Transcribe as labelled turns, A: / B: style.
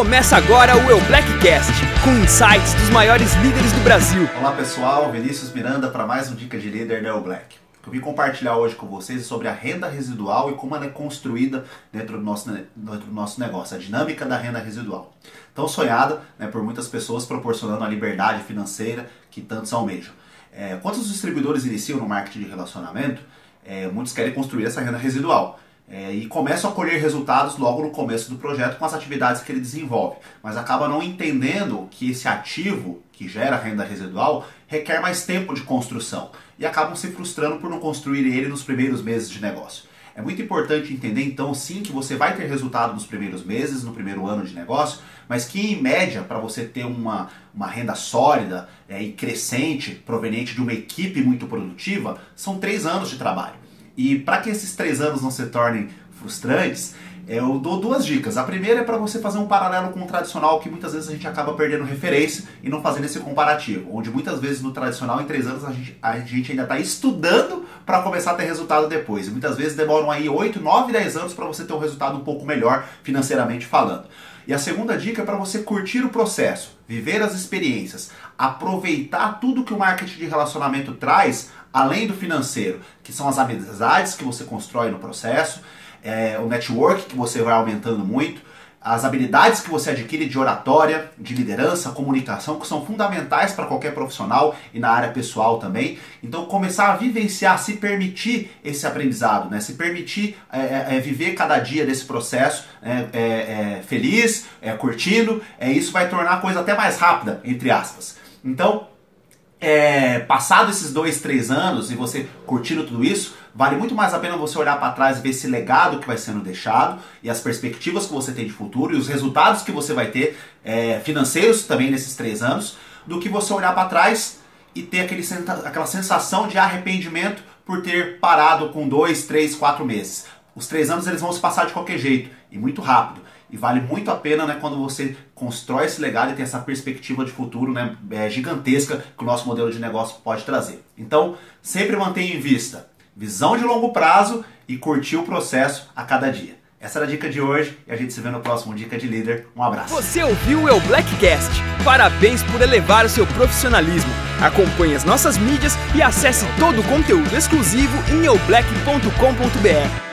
A: Começa agora o Eu Blackcast, com insights dos maiores líderes do Brasil.
B: Olá pessoal, Vinícius Miranda para mais um Dica de Líder da Eu Black. O que eu vim compartilhar hoje com vocês é sobre a renda residual e como ela é construída dentro do nosso, dentro do nosso negócio, a dinâmica da renda residual. Tão sonhada né, por muitas pessoas, proporcionando a liberdade financeira que tantos almejam. É, quando os distribuidores iniciam no marketing de relacionamento, é, muitos querem construir essa renda residual é, e começam a colher resultados logo no começo do projeto com as atividades que ele desenvolve, mas acaba não entendendo que esse ativo que gera renda residual requer mais tempo de construção e acabam se frustrando por não construir ele nos primeiros meses de negócio. É muito importante entender então sim que você vai ter resultado nos primeiros meses, no primeiro ano de negócio, mas que em média, para você ter uma, uma renda sólida é, e crescente, proveniente de uma equipe muito produtiva, são três anos de trabalho. E para que esses três anos não se tornem frustrantes, eu dou duas dicas. A primeira é para você fazer um paralelo com o tradicional, que muitas vezes a gente acaba perdendo referência e não fazendo esse comparativo. Onde muitas vezes no tradicional, em três anos, a gente, a gente ainda está estudando para começar a ter resultado depois. E muitas vezes demoram aí 8, 9, 10 anos para você ter um resultado um pouco melhor financeiramente falando. E a segunda dica é para você curtir o processo, viver as experiências, aproveitar tudo que o marketing de relacionamento traz, além do financeiro, que são as amizades que você constrói no processo, é, o network que você vai aumentando muito, as habilidades que você adquire de oratória, de liderança, comunicação, que são fundamentais para qualquer profissional e na área pessoal também. Então, começar a vivenciar, se permitir esse aprendizado, né? se permitir é, é, é viver cada dia desse processo né? é, é, feliz, é, curtindo, é, isso vai tornar a coisa até mais rápida, entre aspas. Então, é, passado esses dois, três anos e você curtindo tudo isso, vale muito mais a pena você olhar para trás e ver esse legado que vai sendo deixado e as perspectivas que você tem de futuro e os resultados que você vai ter é, financeiros também nesses três anos, do que você olhar para trás e ter aquele, aquela sensação de arrependimento por ter parado com dois, três, quatro meses. Os três anos eles vão se passar de qualquer jeito e muito rápido. E vale muito a pena né, quando você constrói esse legado e tem essa perspectiva de futuro né, é, gigantesca que o nosso modelo de negócio pode trazer. Então, sempre mantenha em vista visão de longo prazo e curtir o processo a cada dia. Essa era a dica de hoje e a gente se vê no próximo Dica de Líder. Um abraço.
A: Você ouviu o Blackcast? Parabéns por elevar o seu profissionalismo. Acompanhe as nossas mídias e acesse todo o conteúdo exclusivo em eublack.com.br.